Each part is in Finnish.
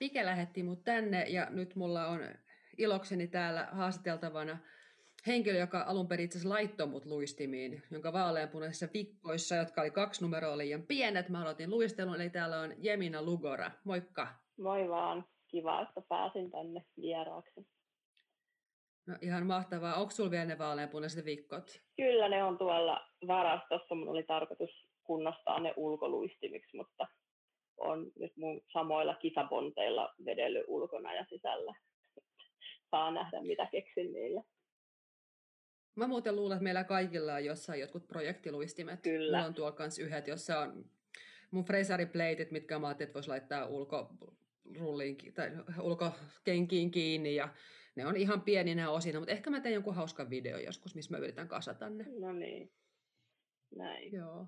Pike lähetti mut tänne ja nyt mulla on ilokseni täällä haastateltavana henkilö, joka alun perin itse asiassa laittoi mut luistimiin, jonka vaaleanpunaisissa vikkoissa, jotka oli kaksi numeroa liian pienet, mä aloitin luistelun, eli täällä on Jemina Lugora. Moikka! Moi vaan, kiva, että pääsin tänne vieraaksi. No ihan mahtavaa. Onko sulla vielä ne vaaleanpunaiset vikkot? Kyllä ne on tuolla varastossa. Mun oli tarkoitus kunnostaa ne ulkoluistimiksi, mutta on nyt mun samoilla kisabonteilla vedellyt ulkona ja sisällä. Saa nähdä, mitä keksin niille. Mä muuten luulen, että meillä kaikilla on jossain jotkut projektiluistimet. Kyllä. Mulla on tuolla kanssa yhdet, jossa on mun fresaripleitit, mitkä mä ajattelin, että voisi laittaa ulko, rulliin, tai ulkokenkiin kiinni ja ne on ihan pieninä osina, mutta ehkä mä teen jonkun hauskan video joskus, missä mä yritän kasata ne. No niin, näin. Joo.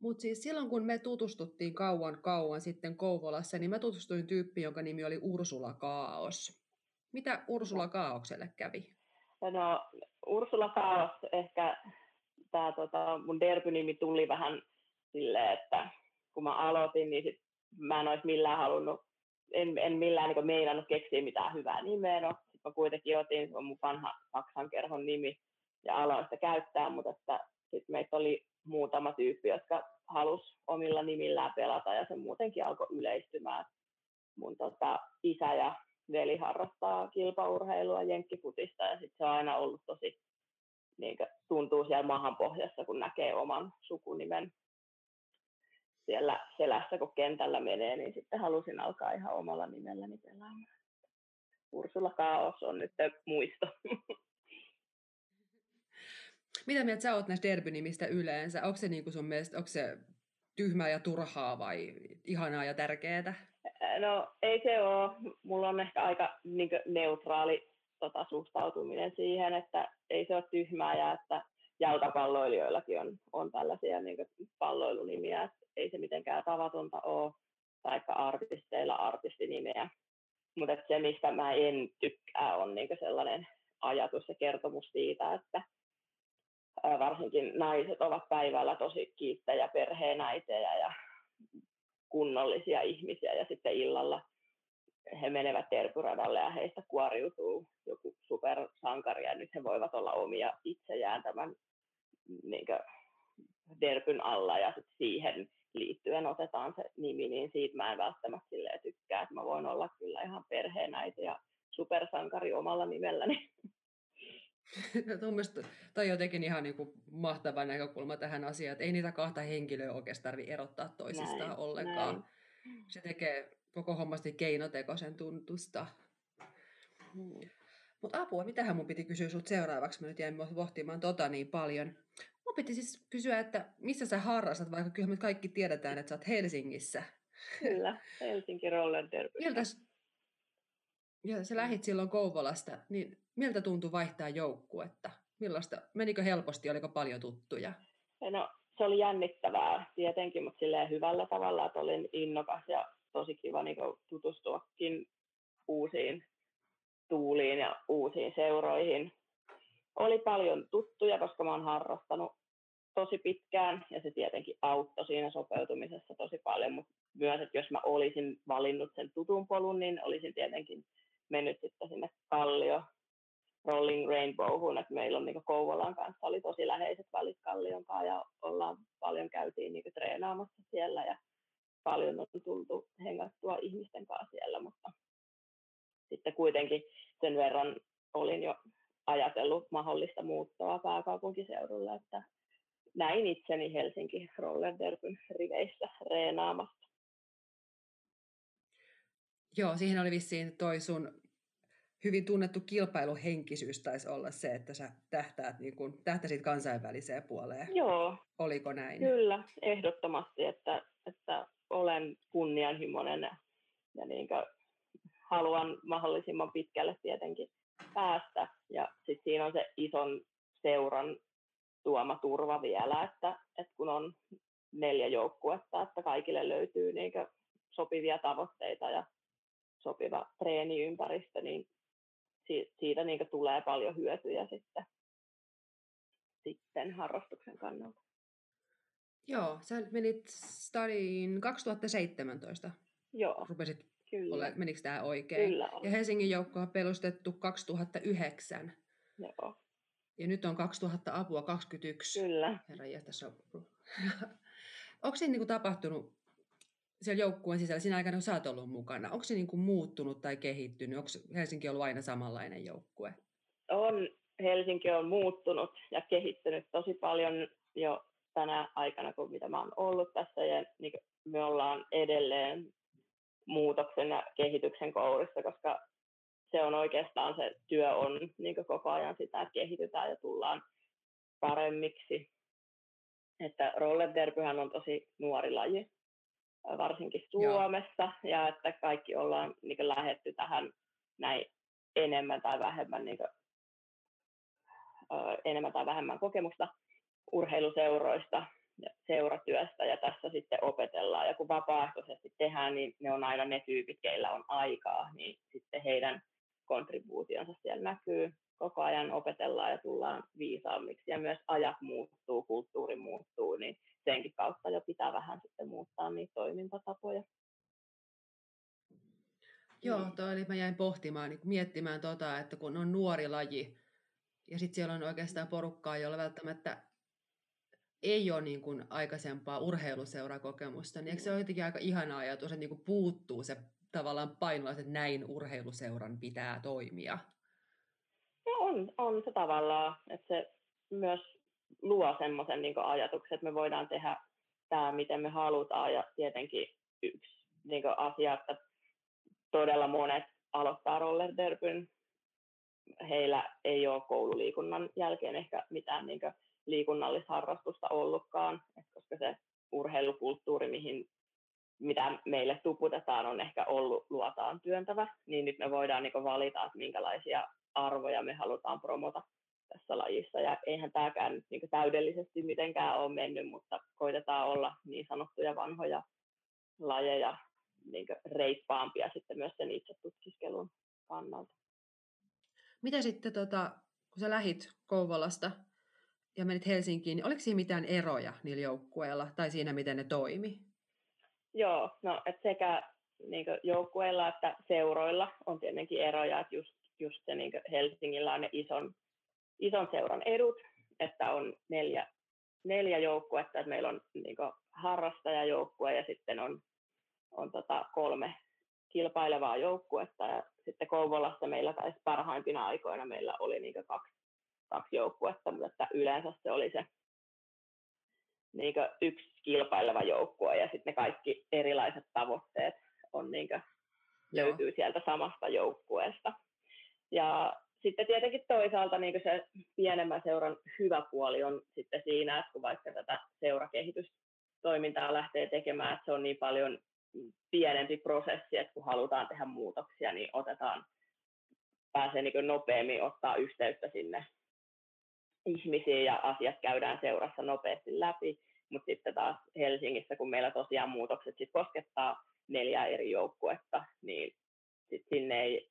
Mutta siis silloin, kun me tutustuttiin kauan kauan sitten Kouvolassa, niin mä tutustuin tyyppiin, jonka nimi oli Ursula Kaos. Mitä Ursula Kaaukselle kävi? No, Ursula Kaos ehkä tämä tota, mun derby-nimi tuli vähän silleen, että kun mä aloitin, niin sit mä en olisi millään halunnut, en, en millään niin meinannut keksiä mitään hyvää nimeä. No, sitten mä kuitenkin otin, se on mun vanha Saksan kerhon nimi, ja aloin sitä käyttää, mutta että sitten meitä oli muutama tyyppi, jotka halusi omilla nimillään pelata, ja se muutenkin alkoi yleistymään. Mun tota, isä ja veli harrastaa kilpaurheilua, jenkkifutista, ja sitten se on aina ollut tosi, niin kuin, tuntuu siellä mahan pohjassa, kun näkee oman sukunimen siellä selässä, kun kentällä menee, niin sitten halusin alkaa ihan omalla nimelläni pelaamaan. Ursula Kaos on nyt muisto. Mitä mieltä sä oot näistä derbynimistä yleensä? Onko se niin sun mielestä, onko se tyhmää ja turhaa vai ihanaa ja tärkeää? No ei se ole. Mulla on ehkä aika niin neutraali tota, suhtautuminen siihen, että ei se ole tyhmää ja että jalkapalloilijoillakin on, on tällaisia niin palloilunimiä, että ei se mitenkään tavatonta ole, taikka artisteilla artistinimeä. Mutta se, mistä mä en tykkää, on niin sellainen ajatus ja kertomus siitä, että varsinkin naiset ovat päivällä tosi kiittäjä perheenäitejä ja kunnollisia ihmisiä ja sitten illalla he menevät terpyradalle ja heistä kuoriutuu joku supersankari ja nyt he voivat olla omia itsejään tämän niin derpyn alla ja sitten siihen liittyen otetaan se nimi, niin siitä mä en välttämättä tykkää, että mä voin olla kyllä ihan perheenäiti ja supersankari omalla nimelläni. Mielestä on jotenkin ihan niin kuin mahtava näkökulma tähän asiaan, että ei niitä kahta henkilöä oikeastaan tarvitse erottaa toisistaan näin, ollenkaan. Näin. Se tekee koko hommasti keinotekoisen tuntusta. Hmm. Mutta apua, mitähän mun piti kysyä sut seuraavaksi? Mä nyt jäin pohtimaan tota niin paljon. Mun piti siis kysyä, että missä sä harrastat, vaikka kyllä me kaikki tiedetään, että sä oot Helsingissä. Kyllä, Helsinki Roller Derby. Miltä, ja sä lähit silloin Kouvolasta, niin miltä tuntui vaihtaa joukkuetta? Millaista, menikö helposti, oliko paljon tuttuja? No, se oli jännittävää tietenkin, mutta silleen hyvällä tavalla, että olin innokas ja tosi kiva niin tutustuakin uusiin tuuliin ja uusiin seuroihin. Oli paljon tuttuja, koska mä oon harrastanut tosi pitkään ja se tietenkin auttoi siinä sopeutumisessa tosi paljon, mutta myös, että jos mä olisin valinnut sen tutun polun, niin olisin tietenkin mennyt sitten sinne Kallio Rolling Rainbowhun, että meillä on niin Kouvolan kanssa oli tosi läheiset välit Kallion kanssa ja ollaan paljon käytiin niin treenaamassa siellä ja paljon on tultu hengattua ihmisten kanssa siellä, mutta sitten kuitenkin sen verran olin jo ajatellut mahdollista muuttoa pääkaupunkiseudulla, että näin itseni Helsinki Roller Derbyn riveissä reenaamassa. Joo, siihen oli vissiin toi sun hyvin tunnettu kilpailuhenkisyys taisi olla se, että sä tähtäät, niin kun, tähtäsit kansainväliseen puoleen. Joo. Oliko näin? Kyllä, ehdottomasti, että, että olen kunnianhimoinen ja, ja niin haluan mahdollisimman pitkälle tietenkin päästä. Ja sitten siinä on se ison seuran tuoma turva vielä, että, että kun on neljä joukkuetta, että kaikille löytyy niin sopivia tavoitteita ja sopiva treeniympäristö, niin siitä niin tulee paljon hyötyjä sitten, sitten harrastuksen kannalta. Joo, sä menit stadiin 2017. Joo. Rupesit Kyllä. Ole, menikö tämä oikein? Kyllä on. Ja Helsingin joukko on perustettu 2009. Joo. Ja nyt on 2000 apua 21. Kyllä. Herra tässä on. Onko siinä niin kuin tapahtunut siellä joukkueen sisällä, siinä aikana kun sä oot ollut mukana, onko se niin kuin muuttunut tai kehittynyt? Onko Helsinki ollut aina samanlainen joukkue? On. Helsinki on muuttunut ja kehittynyt tosi paljon jo tänä aikana, kun mitä mä oon ollut tässä. Ja niin me ollaan edelleen muutoksen ja kehityksen kourissa, koska se on oikeastaan se työ on niin koko ajan sitä, että kehitytään ja tullaan paremmiksi. Että roller derbyhän on tosi nuori laji, varsinkin Suomessa, Joo. ja että kaikki ollaan niin lähetty tähän näin enemmän tai vähemmän, niin kuin, enemmän tai vähemmän kokemusta urheiluseuroista ja seuratyöstä ja tässä sitten opetellaan. Ja kun vapaaehtoisesti tehdään, niin ne on aina ne tyypit, keillä on aikaa, niin sitten heidän kontribuutionsa siellä näkyy. Koko ajan opetellaan ja tullaan viisaammiksi ja myös ajat muuttuu, kulttuuri muuttuu, niin senkin kautta jo pitää vähän sitten muuttaa niitä toimintatapoja. Joo, niin. toi oli, mä jäin pohtimaan, niin miettimään tota, että kun on nuori laji, ja sitten siellä on oikeastaan porukkaa, jolla välttämättä ei ole niin kuin aikaisempaa urheiluseurakokemusta, niin eikö se ole jotenkin aika ihana ajatus, että niin kuin puuttuu se tavallaan painola, että näin urheiluseuran pitää toimia? On, on se tavallaan, että se myös luo semmoisen niin ajatuksen, että me voidaan tehdä tämä, miten me halutaan. Ja tietenkin yksi niin asia, että todella monet aloittaa rollerderbyn. Heillä ei ole koululiikunnan jälkeen ehkä mitään niin liikunnallisharrastusta ollutkaan, koska se urheilukulttuuri, mihin, mitä meille tuputetaan, on ehkä ollut luotaan työntävä, niin nyt me voidaan niin valita, että minkälaisia arvoja me halutaan promota tässä lajissa. Ja eihän tämäkään nyt niin täydellisesti mitenkään ole mennyt, mutta koitetaan olla niin sanottuja vanhoja lajeja niin reippaampia sitten myös sen itse tutkiskelun kannalta. Mitä sitten, tota, kun sä lähit Kouvolasta ja menit Helsinkiin, niin oliko siinä mitään eroja niillä joukkueilla tai siinä, miten ne toimi? Joo, no et sekä niin joukkueilla että seuroilla on tietenkin eroja, että just, just se niin Helsingillä on ne ison, ison seuran edut, että on neljä, neljä joukkuetta, että meillä on niin harrastajajoukkue ja sitten on, on tota kolme kilpailevaa joukkuetta ja sitten Kouvolassa meillä taisi parhaimpina aikoina meillä oli niin kaksi kaksi joukkuetta, mutta että yleensä se oli se niin yksi kilpaileva joukkue ja sitten ne kaikki erilaiset tavoitteet on niin löytyy sieltä samasta joukkueesta. Ja sitten tietenkin toisaalta niin se pienemmän seuran hyvä puoli on sitten siinä, että kun vaikka tätä seurakehitystoimintaa lähtee tekemään, että se on niin paljon pienempi prosessi, että kun halutaan tehdä muutoksia, niin otetaan, pääsee niin nopeammin ottaa yhteyttä sinne ihmisiä ja asiat käydään seurassa nopeasti läpi, mutta sitten taas Helsingissä, kun meillä tosiaan muutokset sit koskettaa neljää eri joukkuetta, niin sit sinne ei,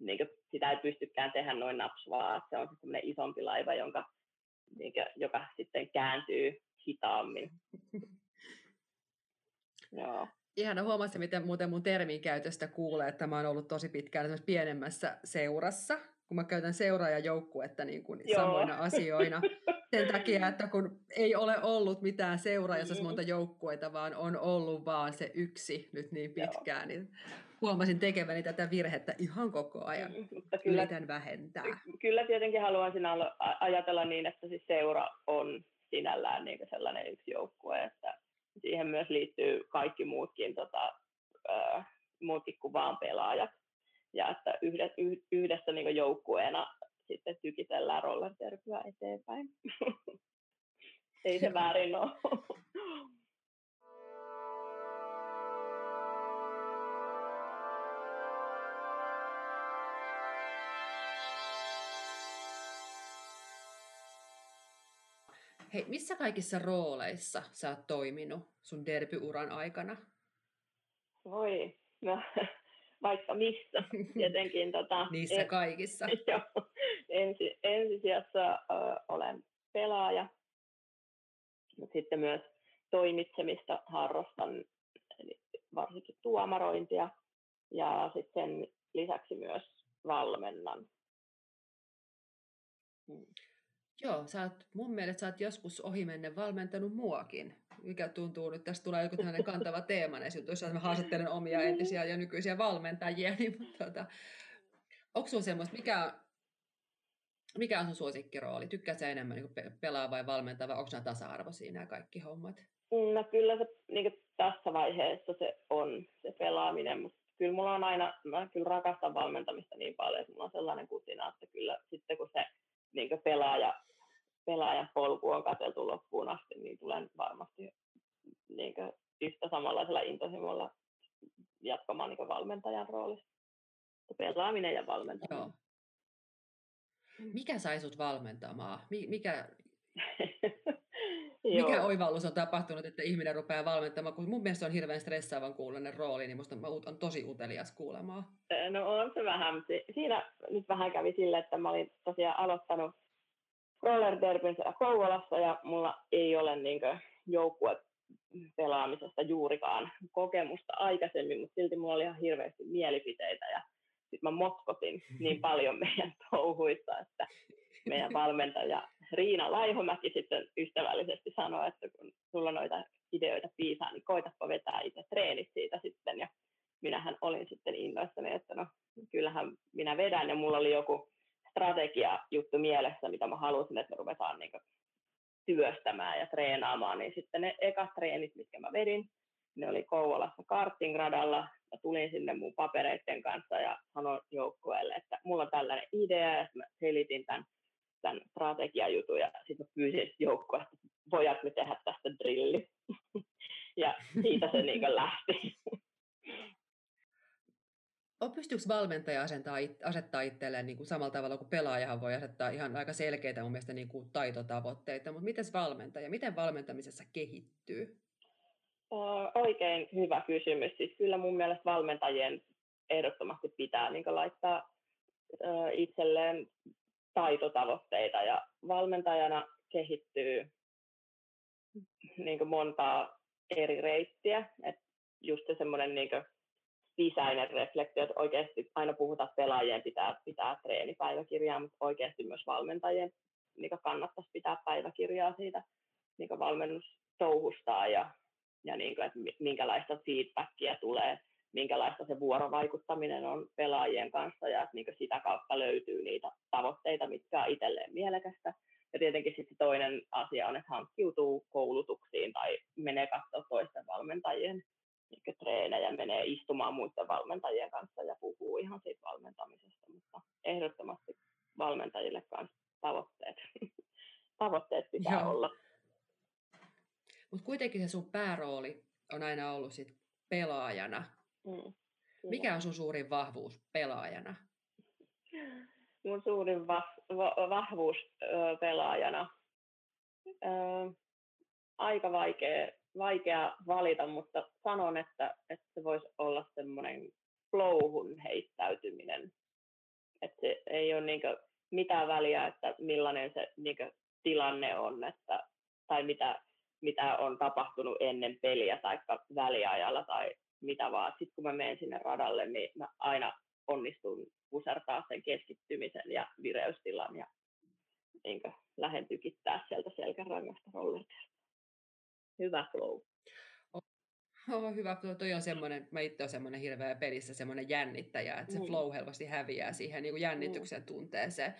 niin kuin, sitä ei pystykään tehdä noin napsvaa, että se on semmoinen isompi laiva, jonka, niin kuin, joka sitten kääntyy hitaammin. Joo. Ihana huomasi, miten muuten mun termin käytöstä kuulee, että mä oon ollut tosi pitkään pienemmässä seurassa, kun mä käytän seuraajajoukkuetta niin kuin samoina asioina. Sen takia, että kun ei ole ollut mitään seuraa, olisi monta joukkueita, vaan on ollut vaan se yksi nyt niin pitkään, Joo. niin huomasin tekeväni tätä virhettä ihan koko ajan. Mm, mutta kyllä, Yritän vähentää. Kyllä tietenkin haluan sinä ajatella niin, että siis seura on sinällään niin sellainen yksi joukkue, että siihen myös liittyy kaikki muutkin, tota, äh, muutkin kuin vaan pelaajat ja että yhdessä, yhdessä niin joukkueena sitten tykitellään rollerterpyä eteenpäin. Ei se väärin ole. Hei, missä kaikissa rooleissa sä oot toiminut sun derbyuran aikana? Voi, no vaikka missä. Tietenkin, tota, Niissä kaikissa. jo, ensi, ensisijassa ö, olen pelaaja, mutta sitten myös toimitsemista harrastan, eli varsinkin tuomarointia ja sitten lisäksi myös valmennan. Mm. Joo, sä oot, mun mielestä sä oot joskus ohimennen valmentanut muakin, mikä tuntuu nyt, tästä tulee joku tämmöinen kantava teema näissä jutuissa, mä haastattelen omia niin. entisiä ja nykyisiä valmentajia, niin mutta, tota, onko sulla semmoista, mikä, mikä on sun suosikkirooli? Tykkäätkö enemmän niin pelaa vai valmentaa vai onko nämä tasa-arvoisia nämä kaikki hommat? No kyllä se niin tässä vaiheessa se on se pelaaminen, mutta kyllä mulla on aina, mä kyllä rakastan valmentamista niin paljon, että mulla on sellainen kutina, että kyllä sitten kun se niin pelaaja, pelaajan polku on katseltu loppuun asti, niin tulen varmasti niin yhtä samanlaisella intohimolla jatkamaan niin valmentajan roolissa. Pelaaminen ja valmentaminen. Joo. Mikä sai sut valmentamaan? Mikä, mikä oivallus on tapahtunut, että ihminen rupeaa valmentamaan? Kun mun mielestä on hirveän stressaavan kuulonen rooli, niin musta mä on tosi utelias kuulemaan. No on se vähän. Siinä nyt vähän kävi sille, että mä olin tosiaan aloittanut roller derbyn siellä Kouvolassa ja mulla ei ole niin joukkue pelaamisesta juurikaan kokemusta aikaisemmin, mutta silti mulla oli ihan hirveästi mielipiteitä ja sitten mä motkotin niin paljon meidän touhuissa, että meidän valmentaja Riina Laihomäki sitten ystävällisesti sanoi, että kun sulla noita ideoita piisaa, niin koitapa vetää itse treenit siitä sitten. Ja minähän olin sitten innoissani, että no kyllähän minä vedän ja mulla oli joku strategia juttu mielessä, mitä mä halusin, että me ruvetaan niin työstämään ja treenaamaan, niin sitten ne ekat treenit, mitkä mä vedin, ne oli Kouvolassa kartingradalla. Mä tulin sinne mun papereiden kanssa ja sanoin joukkueelle, että mulla on tällainen idea, ja mä selitin tämän, tämän strategiajutun, ja sitten mä pyysin joukkoa, että pojat me tehdä tästä drilli. ja siitä se niin lähti. Pystyykö valmentaja asettaa, asettaa itselleen niin kuin samalla tavalla kuin pelaajahan voi asettaa ihan aika selkeitä mun mielestä niin kuin taitotavoitteita, mutta miten valmentaja, miten valmentamisessa kehittyy? Oikein hyvä kysymys. Siis kyllä mun mielestä valmentajien ehdottomasti pitää niin laittaa itselleen taitotavoitteita ja valmentajana kehittyy niin montaa eri reittiä. Et just se semmoinen niin sisäinen reflektio, että oikeasti aina puhutaan, että pelaajien pitää pitää treenipäiväkirjaa, mutta oikeasti myös valmentajien niin kannattaisi pitää päiväkirjaa siitä niin valmennustouhustaan ja ja niin kuin, että minkälaista feedbackia tulee, minkälaista se vuorovaikuttaminen on pelaajien kanssa ja että niin sitä kautta löytyy niitä tavoitteita, mitkä on itselleen mielekästä. Ja tietenkin sitten toinen asia on, että hankkiutuu koulutuksiin tai menee katsoa toisten valmentajien niin treenejä, menee istumaan muiden valmentajien kanssa ja puhuu ihan siitä valmentamisesta, mutta ehdottomasti valmentajille kanssa tavoitteet, tavoitteet pitää Joo. olla. Mutta kuitenkin se sun päärooli on aina ollut sit pelaajana. Mm, Mikä on sun suurin vahvuus pelaajana? Mun suurin va- va- vahvuus ö, pelaajana? Ö, aika vaikea, vaikea valita, mutta sanon, että, että se voisi olla semmoinen flowhun heittäytyminen. Että se ei ole niinku mitään väliä, että millainen se niinku tilanne on, että, tai mitä, mitä on tapahtunut ennen peliä tai väliajalla tai mitä vaan. Sitten kun mä menen sinne radalle, niin mä aina onnistun pusertaa sen keskittymisen ja vireystilan ja niin lähden tykittää sieltä selkärangasta rollerista. Hyvä flow. Oh, hyvä. Toi on semmoinen, mä itse olen semmoinen hirveä pelissä semmoinen jännittäjä, että se mm. flow helposti häviää siihen niin kuin jännityksen mm. tunteeseen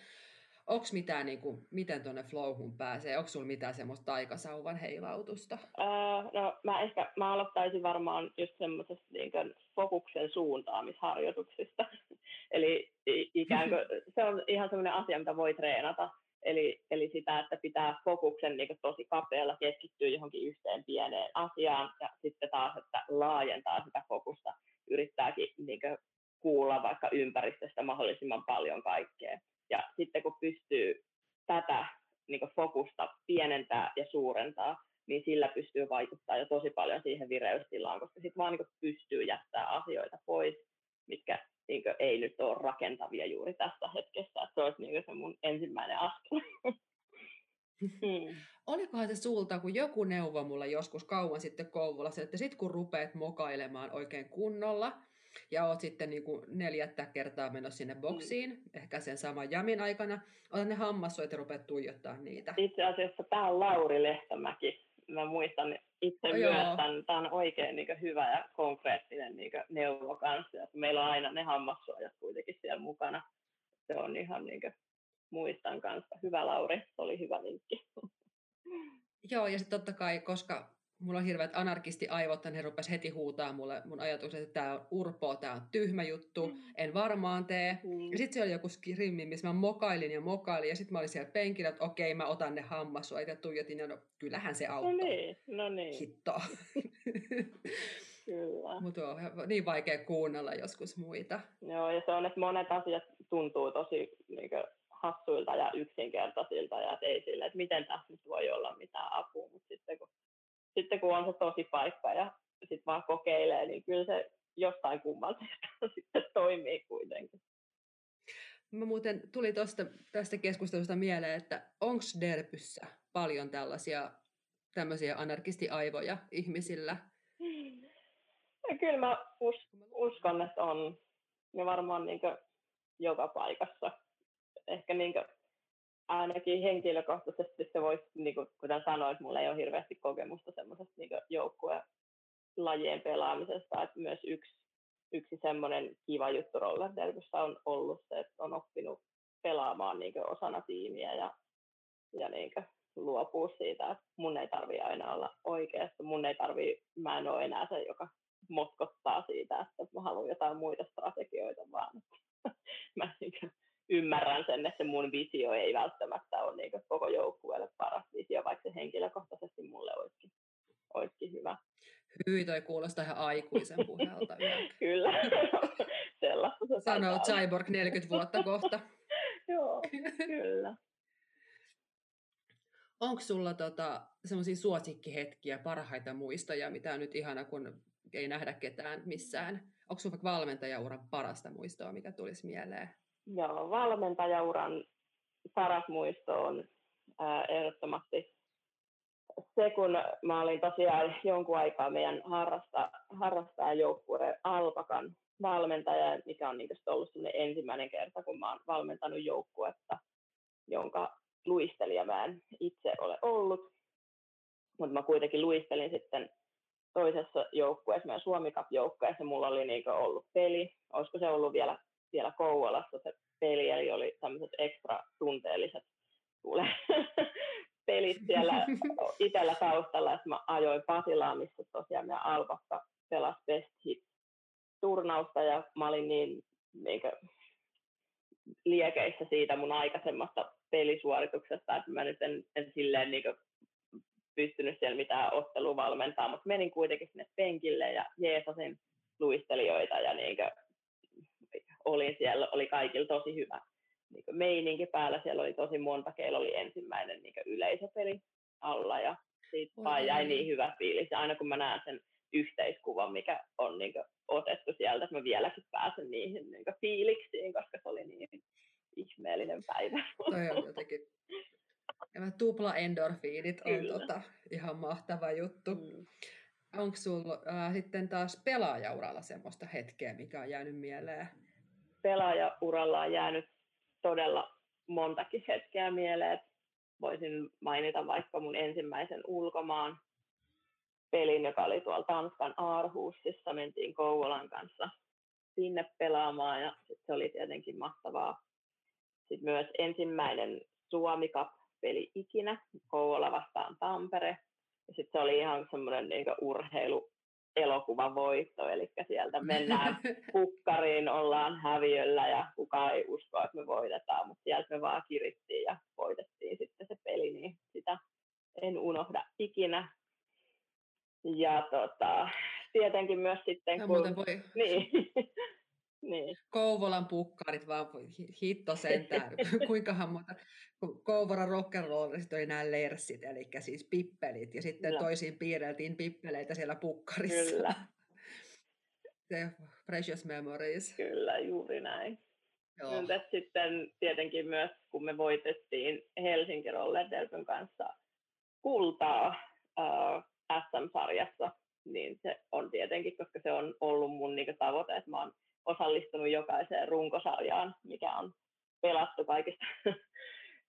onko mitään, niin kuin, miten tuonne flowhun pääsee? Onko sulla mitään semmoista taikasauvan heilautusta? Uh, no mä ehkä mä aloittaisin varmaan just semmoisesta niin fokuksen suuntaamisharjoituksista. eli ikään kuin, se on ihan semmoinen asia, mitä voi treenata. Eli, eli sitä, että pitää fokuksen niin tosi kapealla keskittyä johonkin yhteen pieneen asiaan ja sitten taas, että laajentaa sitä fokusta, yrittääkin niin kuulla vaikka ympäristöstä mahdollisimman paljon kaikkea. Ja sitten kun pystyy tätä niin fokusta pienentää ja suurentaa, niin sillä pystyy vaikuttaa jo tosi paljon siihen vireystilaan, koska sitten vaan niin pystyy jättää asioita pois, mitkä niin ei nyt ole rakentavia juuri tässä hetkessä. Että se olisi niin se mun ensimmäinen askel. Hmm. Olikohan se sulta, kun joku neuvo mulla joskus kauan sitten Kouvolassa, että sitten kun rupeat mokailemaan oikein kunnolla, ja oot sitten niin kuin neljättä kertaa menossa sinne mm. boksiin, mm. ehkä sen saman jamin aikana, otat ne hammassuojat ja rupeat tuijottaa niitä. Itse asiassa tämä on Lauri Lehtomäki. Mä muistan itse oh, myös, tämän, tämä on oikein niin hyvä ja konkreettinen niin neuvo kanssa. Meillä on aina ne hammassuojat kuitenkin siellä mukana. Se on ihan niin kuin, muistan kanssa. Hyvä Lauri, se oli hyvä vinkki. Joo, ja sitten totta kai, koska mulla on hirveät anarkisti-aivot, he rupes heti huutaa mulle mun ajatukset, että tämä on urpo, tämä on tyhmä juttu, mm. en varmaan tee. Mm. Ja sitten siellä oli joku skrimmi, missä mä mokailin ja mokailin, ja sitten mä olin siellä penkillä, että okei, mä otan ne hammassuojat ja tuijotin, ja no kyllähän se auttoi. No niin, no niin. Hitto. Kyllä. Mutta on niin vaikea kuunnella joskus muita. Joo, ja se on, että monet asiat tuntuu tosi niin kuin, hassuilta ja yksinkertaisilta, ja ei sille, että miten tässä nyt voi olla mitään apua, mutta sitten kun sitten kun on se tosi paikka ja sitten vaan kokeilee, niin kyllä se jostain kummallisesta sitten toimii kuitenkin. Mä muuten tuli tosta, tästä keskustelusta mieleen, että onko Derpyssä paljon tällaisia tämmöisiä anarkistiaivoja ihmisillä? Ja kyllä mä us, uskon, että on. Ja varmaan niin joka paikassa. Ehkä niin ainakin henkilökohtaisesti se voisi, niin kuin, kuten sanoin, että mulla ei ole hirveästi kokemusta semmoisesta niin joukkueen lajien pelaamisesta, että myös yksi, yksi semmoinen kiva juttu rollerderbyssä on ollut se, että on oppinut pelaamaan niin osana tiimiä ja, ja niin luopua siitä, että mun ei tarvi aina olla oikeassa, mun ei tarvi, mä en ole enää se, joka motkottaa siitä, että mä haluan jotain muita strategioita, vaan mä niin ymmärrän sen, että mun visio ei välttämättä ole niin koko joukkueelle paras visio, vaikka se henkilökohtaisesti mulle olisikin, olisikin hyvä. Hyi, toi kuulostaa ihan aikuisen puhelta. Kyllä, sellaista se Sanoo Cyborg 40 vuotta kohta. Joo, kyllä. Onko sulla tota, semmoisia suosikkihetkiä, parhaita muistoja, mitä on nyt ihana, kun ei nähdä ketään missään? Onko sulla valmentajauran parasta muistoa, mikä tulisi mieleen? Joo, valmentajauran paras muisto on ää, ehdottomasti se, kun mä olin tosiaan jonkun aikaa meidän harrasta, harrastajajoukkueen Alpakan valmentaja, mikä on niin ollut ensimmäinen kerta, kun mä oon valmentanut joukkuetta, jonka luistelija mä en itse ole ollut. Mutta mä kuitenkin luistelin sitten toisessa joukkueessa, meidän Suomi Cup-joukkueessa, mulla oli niin ollut peli. Olisiko se ollut vielä siellä Kouvolassa se peli, eli oli tämmöiset ekstra tunteelliset kuule, pelit siellä itsellä taustalla, että mä ajoin Pasilaan, missä tosiaan meidän Alpakka pelasi Best Hit turnausta, ja mä olin niin, niin kuin, liekeissä siitä mun aikaisemmasta pelisuorituksesta, että mä nyt en, en silleen niin pystynyt siellä mitään ottelua valmentaa, mutta menin kuitenkin sinne penkille ja jeesasin luistelijoita ja niin olin siellä, oli kaikilla tosi hyvä niin meininki päällä. Siellä oli tosi monta, keillä oli ensimmäinen niin yleisöpeli alla ja siitä vaan jäi niin hyvä fiilis. Ja aina kun mä näen sen yhteiskuvan, mikä on niin kuin, otettu sieltä, että mä vieläkin pääsen niihin niin kuin, fiiliksiin, koska se oli niin ihmeellinen päivä. Toi on jotenkin Nämä tupla endorfiinit on tota, ihan mahtava juttu. Mm. Onko sinulla äh, sitten taas pelaajauralla semmoista hetkeä, mikä on jäänyt mieleen? Pelaajauralla on jäänyt todella montakin hetkeä mieleen. Voisin mainita vaikka mun ensimmäisen ulkomaan pelin, joka oli tuolla Tanskan Aarhusissa. Mentiin Kouvolan kanssa sinne pelaamaan ja sit se oli tietenkin mahtavaa. Sitten myös ensimmäinen Suomi Cup-peli ikinä, Kouvola vastaan Tampere. Ja sitten se oli ihan semmoinen niin urheilu elokuvan voitto, eli sieltä mennään kukkariin, ollaan häviöllä ja kukaan ei usko, että me voitetaan, mutta sieltä me vaan kirittiin ja voitettiin sitten se peli, niin sitä en unohda ikinä. Ja tota, tietenkin myös sitten, kun... Voi... Niin. Niin. Kouvolan pukkarit vaan, hitto sentään. Kuinkahan monta, Kouvolan rock'n'rollista oli nämä lerssit, eli siis pippelit, ja sitten Kyllä. toisiin piirreltiin pippeleitä siellä pukkarissa. Kyllä. The precious memories. Kyllä, juuri näin. Joo. Entäs sitten tietenkin myös, kun me voitettiin Helsinki Roller kanssa kultaa äh, SM-sarjassa, niin se on tietenkin, koska se on ollut mun niin tavoite, että mä oon osallistunut jokaiseen runkosarjaan, mikä on pelattu kaikista,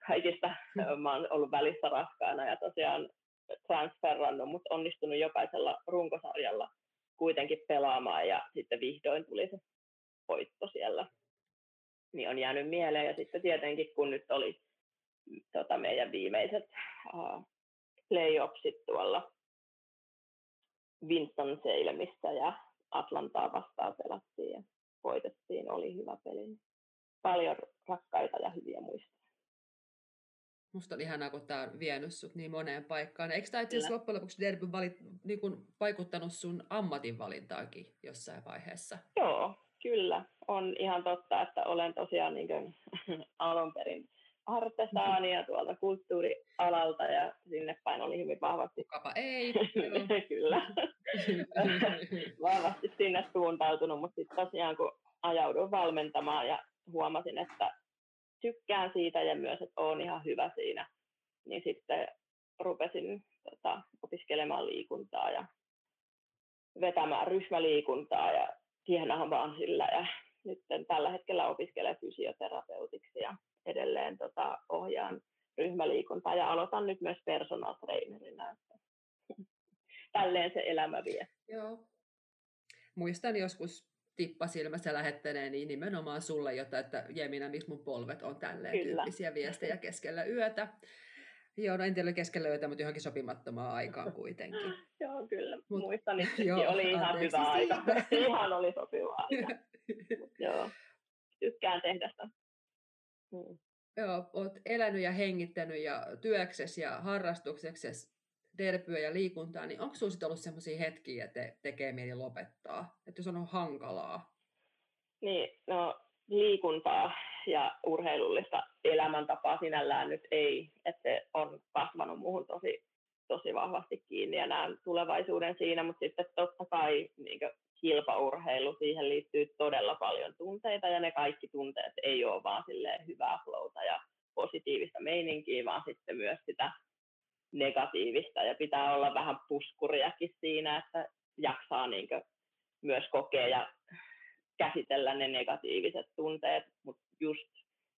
kaikista. Mä oon ollut välissä raskaana ja tosiaan transferannut, mutta onnistunut jokaisella runkosarjalla kuitenkin pelaamaan ja sitten vihdoin tuli se voitto siellä. Niin on jäänyt mieleen ja sitten tietenkin kun nyt oli tota, meidän viimeiset uh, playoffsit tuolla Winston Salemissa ja Atlantaa vastaan pelattiin ja voitettiin, oli hyvä peli. Paljon rakkaita ja hyviä muistoja. Musta on ihanaa, kun tämä on vienyt sut niin moneen paikkaan. Eikö tämä itse asiassa loppujen lopuksi derby valit, niin kun vaikuttanut sun ammatin valintaakin jossain vaiheessa? Joo, kyllä. On ihan totta, että olen tosiaan niin kuin, alun perin artesaania tuolta kulttuurialalta ja sinne päin oli hyvin vahvasti. Kukapa ei. Kyllä. vahvasti sinne suuntautunut, mutta sitten tosiaan kun ajauduin valmentamaan ja huomasin, että tykkään siitä ja myös, että olen ihan hyvä siinä, niin sitten rupesin tota, opiskelemaan liikuntaa ja vetämään ryhmäliikuntaa ja tienahan vaan sillä ja nyt tällä hetkellä opiskelen fysioterapeutiksi ja edelleen tota, ohjaan ryhmäliikuntaa ja aloitan nyt myös personal trainerina. Tälleen se elämä vie. Joo. Muistan joskus tippa silmässä lähettäneen niin nimenomaan sulle, jotta että Jemina, miksi mun polvet on tälleen Kyllä. tyyppisiä viestejä keskellä yötä. Joo, no en tiedä keskellä yötä, mutta johonkin sopimattomaan aikaan kuitenkin. joo, kyllä. Mut, Muistan, että joo, oli ihan hyvä aika. ihan oli sopiva aika. joo, tykkään tehdä sitä. Mm. Joo, oot elänyt ja hengittänyt ja työksesi ja harrastukseksi derpyä ja liikuntaa, niin onko sinulla ollut sellaisia hetkiä, että te tekee mieli lopettaa? Että jos on hankalaa? Niin, no liikuntaa ja urheilullista elämäntapaa sinällään nyt ei, että se on kasvanut muuhun tosi, tosi vahvasti kiinni ja näen tulevaisuuden siinä, mutta sitten totta kai niin kilpaurheilu, siihen liittyy todella paljon tunteita ja ne kaikki tunteet ei ole vaan hyvää flowta ja positiivista meininkiä, vaan sitten myös sitä negatiivista. Ja pitää olla vähän puskuriakin siinä, että jaksaa niin myös kokea ja käsitellä ne negatiiviset tunteet, mutta just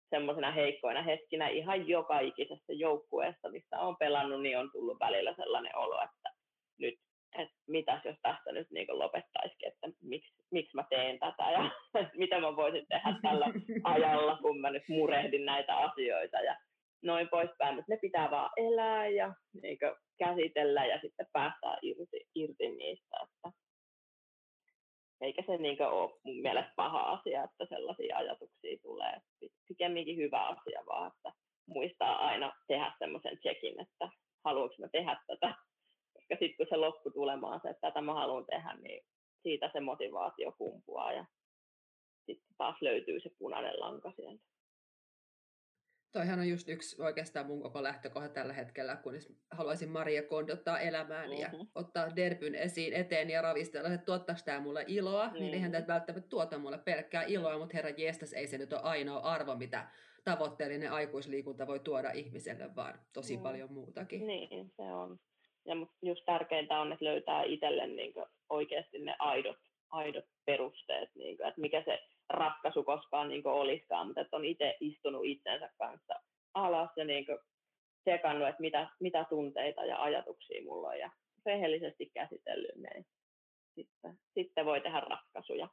semmoisena heikkoina hetkinä ihan joka ikisessä joukkueessa, missä on pelannut, niin on tullut välillä sellainen olo, että nyt, että mitäs jos tästä nyt niin lopettaisikin, että miksi, miksi mä teen tätä ja mitä mä voisin tehdä tällä ajalla, kun mä nyt murehdin näitä asioita ja noin poispäin, mutta ne pitää vaan elää ja niin käsitellä ja sitten päästään irti, irti niistä. Että eikä se niin ole mun mielestä paha asia, että sellaisia ajatuksia tulee. Pikemminkin hyvä asia vaan, että muistaa aina tehdä semmoisen checkin, että haluanko mä tehdä tätä. Koska sitten kun se loppu tulemaan se, että tätä mä haluan tehdä, niin siitä se motivaatio kumpuaa ja sitten taas löytyy se punainen lanka sieltä. Toihan on just yksi oikeastaan mun koko lähtökohta tällä hetkellä, kun haluaisin Maria kondottaa elämään mm-hmm. ja ottaa derbyn esiin eteen ja ravistella, että tuottaako tämä mulle iloa, mm-hmm. niin eihän tämä välttämättä tuota mulle pelkkää iloa, mutta herra jestas, ei se nyt ole ainoa arvo, mitä tavoitteellinen aikuisliikunta voi tuoda ihmiselle, vaan tosi mm. paljon muutakin. Niin, se on. Ja just tärkeintä on, että löytää itselle niin oikeasti ne aidot, aidot perusteet, niin kuin, että mikä se ratkaisu koskaan niin olisikaan, mutta että on itse istunut itsensä kanssa alas ja niin sekannut, että mitä, mitä tunteita ja ajatuksia mulla on ja rehellisesti käsitellyt ne. Niin sitten, sitten voi tehdä ratkaisuja.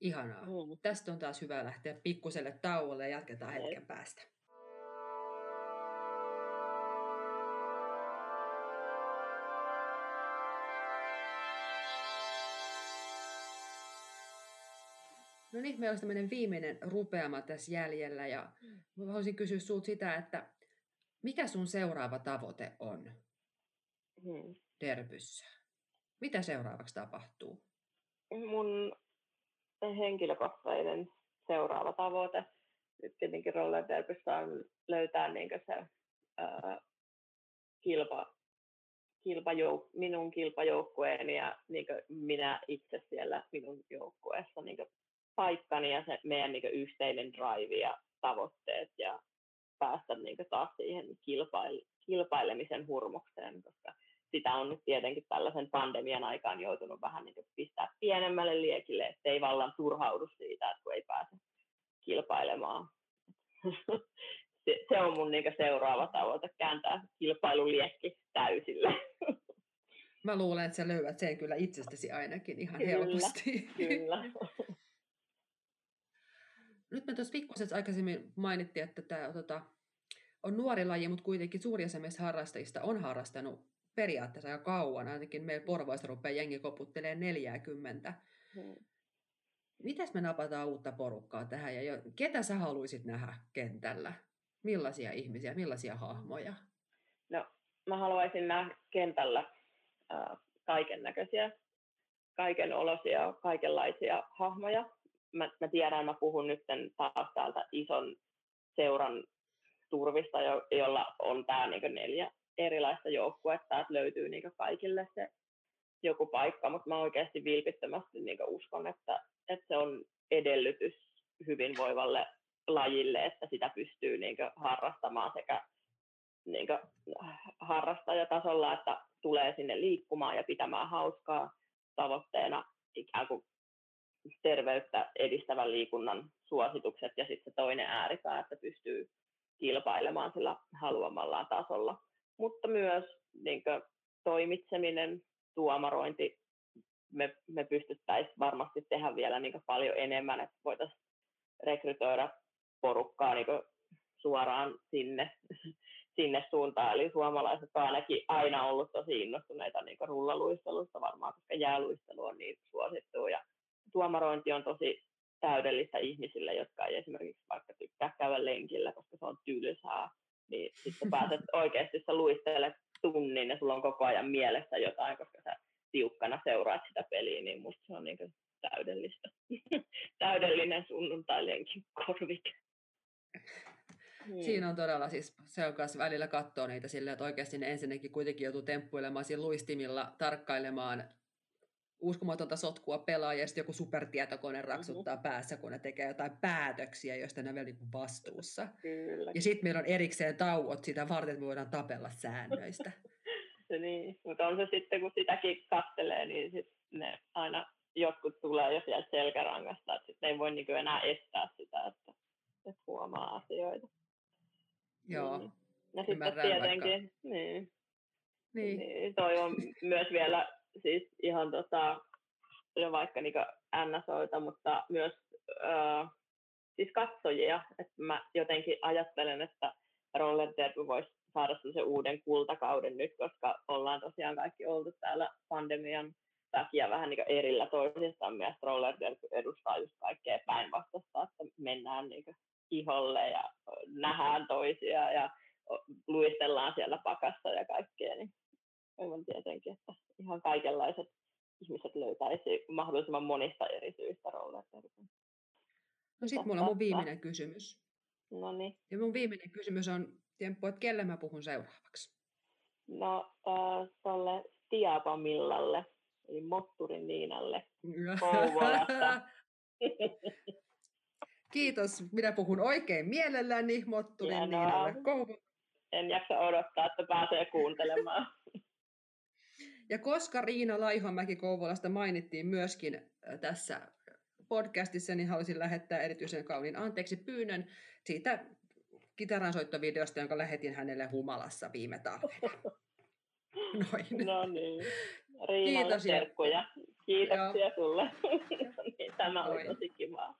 Ihanaa. Mm. Tästä on taas hyvä lähteä pikkuselle tauolle ja jatketaan hetken päästä. No niin, meillä olisi tämmöinen viimeinen rupeama tässä jäljellä ja mm. haluaisin kysyä sinulta sitä, että mikä sun seuraava tavoite on hmm. Derbyssä? Mitä seuraavaksi tapahtuu? Mun henkilökohtainen seuraava tavoite nyt tietenkin Roller Derbyssä on löytää niin se ää, kilpa, kilpajouk- minun kilpajoukkueeni ja niin minä itse siellä minun joukkueessa niin paikkani ja se meidän niin yhteinen drive ja tavoitteet ja päästä niin taas siihen kilpail- kilpailemisen hurmokseen, koska sitä on nyt tietenkin tällaisen pandemian aikaan joutunut vähän niin pistää pienemmälle liekille, ettei vallan turhaudu siitä, että kun ei pääse kilpailemaan. se, se on mun niin seuraava tavoite, kääntää kilpailuliekki täysille. Mä luulen, että sä löydät sen kyllä itsestäsi ainakin ihan kyllä, helposti. Kyllä. Nyt me tuossa pikkuisen aikaisemmin mainittiin, että tämä tota, on nuori laji, mutta kuitenkin suuri osa meistä harrastajista on harrastanut periaatteessa aika kauan. Ainakin meillä Porvoissa rupeaa jengi koputtelee 40. Hmm. Mitäs me napataan uutta porukkaa tähän ja ketä sä haluaisit nähdä kentällä? Millaisia ihmisiä, millaisia hahmoja? No, mä haluaisin nähdä kentällä äh, kaiken näköisiä, kaiken olosia, kaikenlaisia hahmoja. Mä, mä tiedän, mä puhun nyt taas täältä ison seuran turvista, jo, jolla on tämä niin neljä erilaista joukkuetta, että löytyy niin kaikille se joku paikka, mutta mä oikeasti vilpittömästi niin uskon, että, että se on edellytys hyvinvoivalle lajille, että sitä pystyy niin harrastamaan sekä niin harrastajatasolla, että tulee sinne liikkumaan ja pitämään hauskaa tavoitteena ikään kuin terveyttä edistävän liikunnan suositukset ja sitten se toinen ääripää, että pystyy kilpailemaan sillä haluamallaan tasolla. Mutta myös niin kuin, toimitseminen, tuomarointi, me, me pystyttäisiin varmasti tehdä vielä niin paljon enemmän, että voitaisiin rekrytoida porukkaa niin suoraan sinne, sinne suuntaan. Eli suomalaiset on ainakin aina ollut tosi innostuneita niin rullaluistelusta varmaan, koska jääluistelu on niin suosittu. Ja tuomarointi on tosi täydellistä ihmisille, jotka ei esimerkiksi vaikka tykkää käydä lenkillä, koska se on tylsää. Niin sitten pääset oikeasti, sä luistelet tunnin ja sulla on koko ajan mielessä jotain, koska sä tiukkana seuraat sitä peliä, niin musta se on niin täydellistä. Täydellinen sunnuntai-lenkin korvike. Niin. Siinä on todella siis, se on myös välillä katsoa niitä silleen, että oikeasti ne ensinnäkin kuitenkin joutuu temppuilemaan siinä luistimilla, tarkkailemaan uskomatonta sotkua pelaa ja sitten joku supertietokone mm-hmm. raksuttaa mm-hmm. päässä, kun ne tekee jotain päätöksiä, joista ne on vielä niin vastuussa. Kyllä. Ja sitten meillä on erikseen tauot sitä varten, että me voidaan tapella säännöistä. niin, mutta on se sitten, kun sitäkin kattelee, niin sit ne aina jotkut tulee jo sieltä selkärangasta, että sitten ei voi niin enää estää sitä, että, että huomaa asioita. Joo, niin. Ja sitten tietenkin, vaikka... niin, niin. niin, toi on myös vielä siis ihan tota, vaikka niinku NSOita, mutta myös äh, siis katsojia. Että mä jotenkin ajattelen, että Roller Derby voisi saada sen uuden kultakauden nyt, koska ollaan tosiaan kaikki oltu täällä pandemian takia vähän niin erillä toisistaan. Mielestäni Roller Derby edustaa just kaikkea päinvastaista, että mennään niin iholle ja nähdään toisia ja luistellaan siellä pakassa ja kaikkea. Niin toivon tietenkin, että ihan kaikenlaiset ihmiset löytäisi mahdollisimman monista eri syistä rollerderby. No sitten mulla on mun viimeinen kysymys. No niin. Ja mun viimeinen kysymys on, Temppu, että kelle mä puhun seuraavaksi? No äh, tolle Tiapamillalle, eli Motturin Niinalle Kouvolasta. Kiitos. Minä puhun oikein mielelläni Motturin Hienoa. Niinalle Kouvolasta. En jaksa odottaa, että pääsee kuuntelemaan. Ja koska Riina Laihomäki Kouvolasta mainittiin myöskin äh, tässä podcastissa, niin haluaisin lähettää erityisen kauniin anteeksi pyynnön siitä kitaransoittovideosta, jonka lähetin hänelle humalassa viime talvena. Noin. No niin. Riinalle Kiitos terkkuja. Kiitoksia Joo. sulle. Niin, tämä oli tosi kivaa.